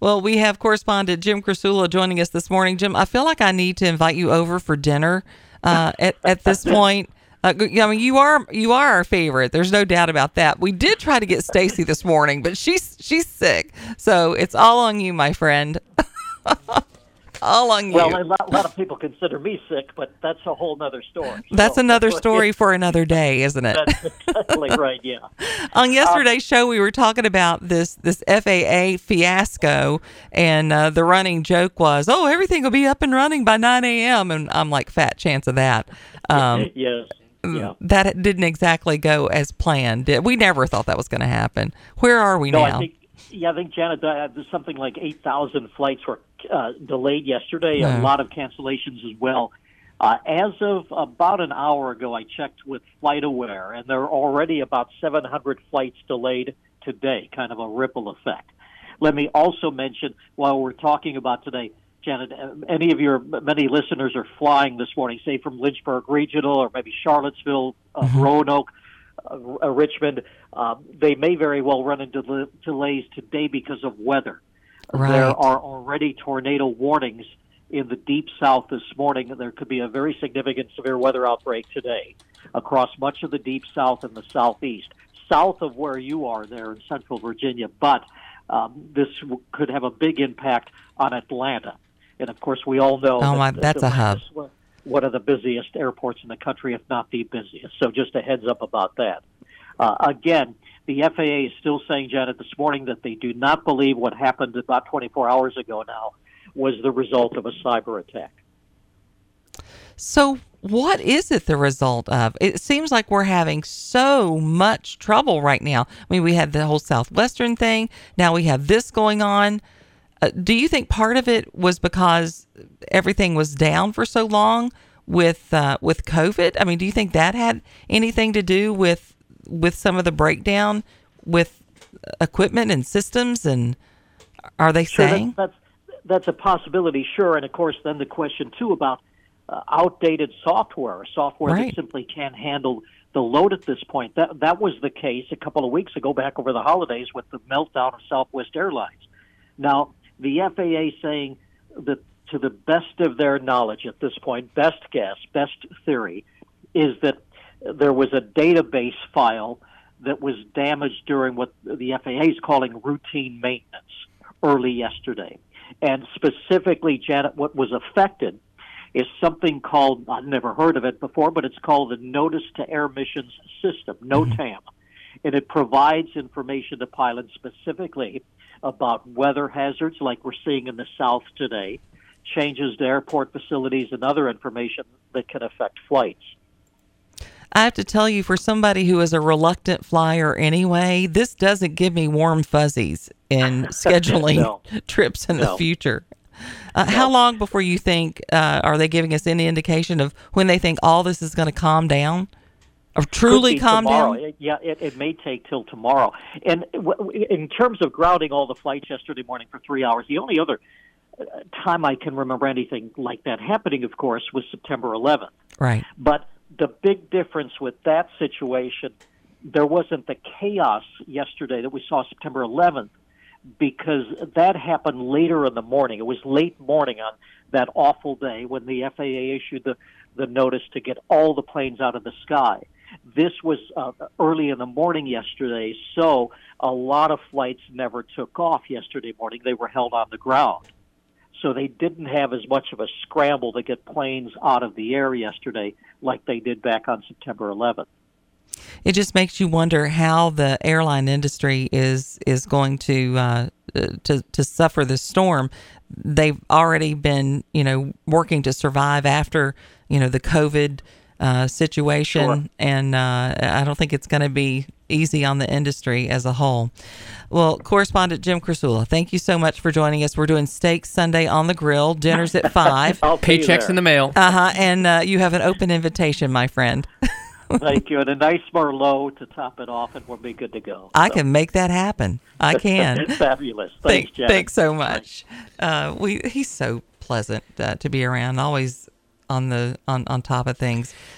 Well, we have correspondent Jim Krasula joining us this morning. Jim, I feel like I need to invite you over for dinner uh, at, at this point. Uh, I mean, you are you are our favorite. There's no doubt about that. We did try to get Stacy this morning, but she's she's sick, so it's all on you, my friend. all on you. Well, a lot, a lot, of people consider me sick, but that's a whole other story. That's another story for another day, isn't it? That's exactly right. Yeah. on yesterday's um, show, we were talking about this this FAA fiasco, and uh, the running joke was, "Oh, everything will be up and running by 9 a.m." And I'm like, "Fat chance of that." Um, yes. Yeah. That didn't exactly go as planned. We never thought that was going to happen. Where are we no, now? I think, yeah, I think Janet, uh, something like 8,000 flights were uh, delayed yesterday. A lot of cancellations as well. Uh, as of about an hour ago, I checked with FlightAware, and there are already about 700 flights delayed today, kind of a ripple effect. Let me also mention, while we're talking about today, Janet, uh, any of your many listeners are flying this morning, say from Lynchburg Regional or maybe Charlottesville, uh, mm-hmm. Roanoke, uh, uh Richmond, uh, they may very well run into delays today because of weather. Right. There are already tornado warnings in the deep south this morning. There could be a very significant severe weather outbreak today across much of the deep south and the southeast, south of where you are there in central Virginia. But um, this w- could have a big impact on Atlanta. And of course, we all know oh, that, my, that's a hub. One of the busiest airports in the country, if not the busiest. So, just a heads up about that. Uh, again, the FAA is still saying, Janet, this morning that they do not believe what happened about 24 hours ago now was the result of a cyber attack. So, what is it the result of? It seems like we're having so much trouble right now. I mean, we had the whole Southwestern thing. Now we have this going on. Uh, do you think part of it was because everything was down for so long with uh, with COVID? I mean, do you think that had anything to do with with some of the breakdown with equipment and systems? And are they sure, saying that's, that's, that's a possibility? Sure, and of course, then the question too about uh, outdated software, software right. that simply can't handle the load at this point. That that was the case a couple of weeks ago, back over the holidays, with the meltdown of Southwest Airlines. Now, the FAA saying that to the best of their knowledge at this point, best guess, best theory, is that there was a database file that was damaged during what the FAA is calling routine maintenance early yesterday. And specifically, Janet, what was affected is something called, I've never heard of it before, but it's called the Notice to Air Missions System, NOTAM. Mm-hmm. And it provides information to pilots specifically about weather hazards like we're seeing in the South today, changes to airport facilities, and other information that can affect flights. I have to tell you, for somebody who is a reluctant flyer anyway, this doesn't give me warm fuzzies in scheduling no. trips in no. the future. Uh, no. How long before you think uh, are they giving us any indication of when they think all this is going to calm down? Truly calm tomorrow. down? It, yeah, it, it may take till tomorrow. And w- in terms of grounding all the flights yesterday morning for three hours, the only other uh, time I can remember anything like that happening, of course, was September 11th. Right. But the big difference with that situation, there wasn't the chaos yesterday that we saw September 11th because that happened later in the morning. It was late morning on that awful day when the FAA issued the, the notice to get all the planes out of the sky. This was uh, early in the morning yesterday, so a lot of flights never took off yesterday morning. They were held on the ground. So they didn't have as much of a scramble to get planes out of the air yesterday like they did back on September 11th. It just makes you wonder how the airline industry is is going to uh, to to suffer this storm. They've already been, you know, working to survive after, you know, the COVID uh, situation, sure. and uh, I don't think it's going to be easy on the industry as a whole. Well, correspondent Jim Krasula, thank you so much for joining us. We're doing Steak Sunday on the grill. Dinner's at five. Paychecks in the mail. Uh huh. And uh, you have an open invitation, my friend. Thank you, and a nice Merlot to top it off, and we'll be good to go. I so. can make that happen. I can. Fabulous. Thanks, Thank, Thanks so much. Uh, we he's so pleasant uh, to be around. Always on the on on top of things.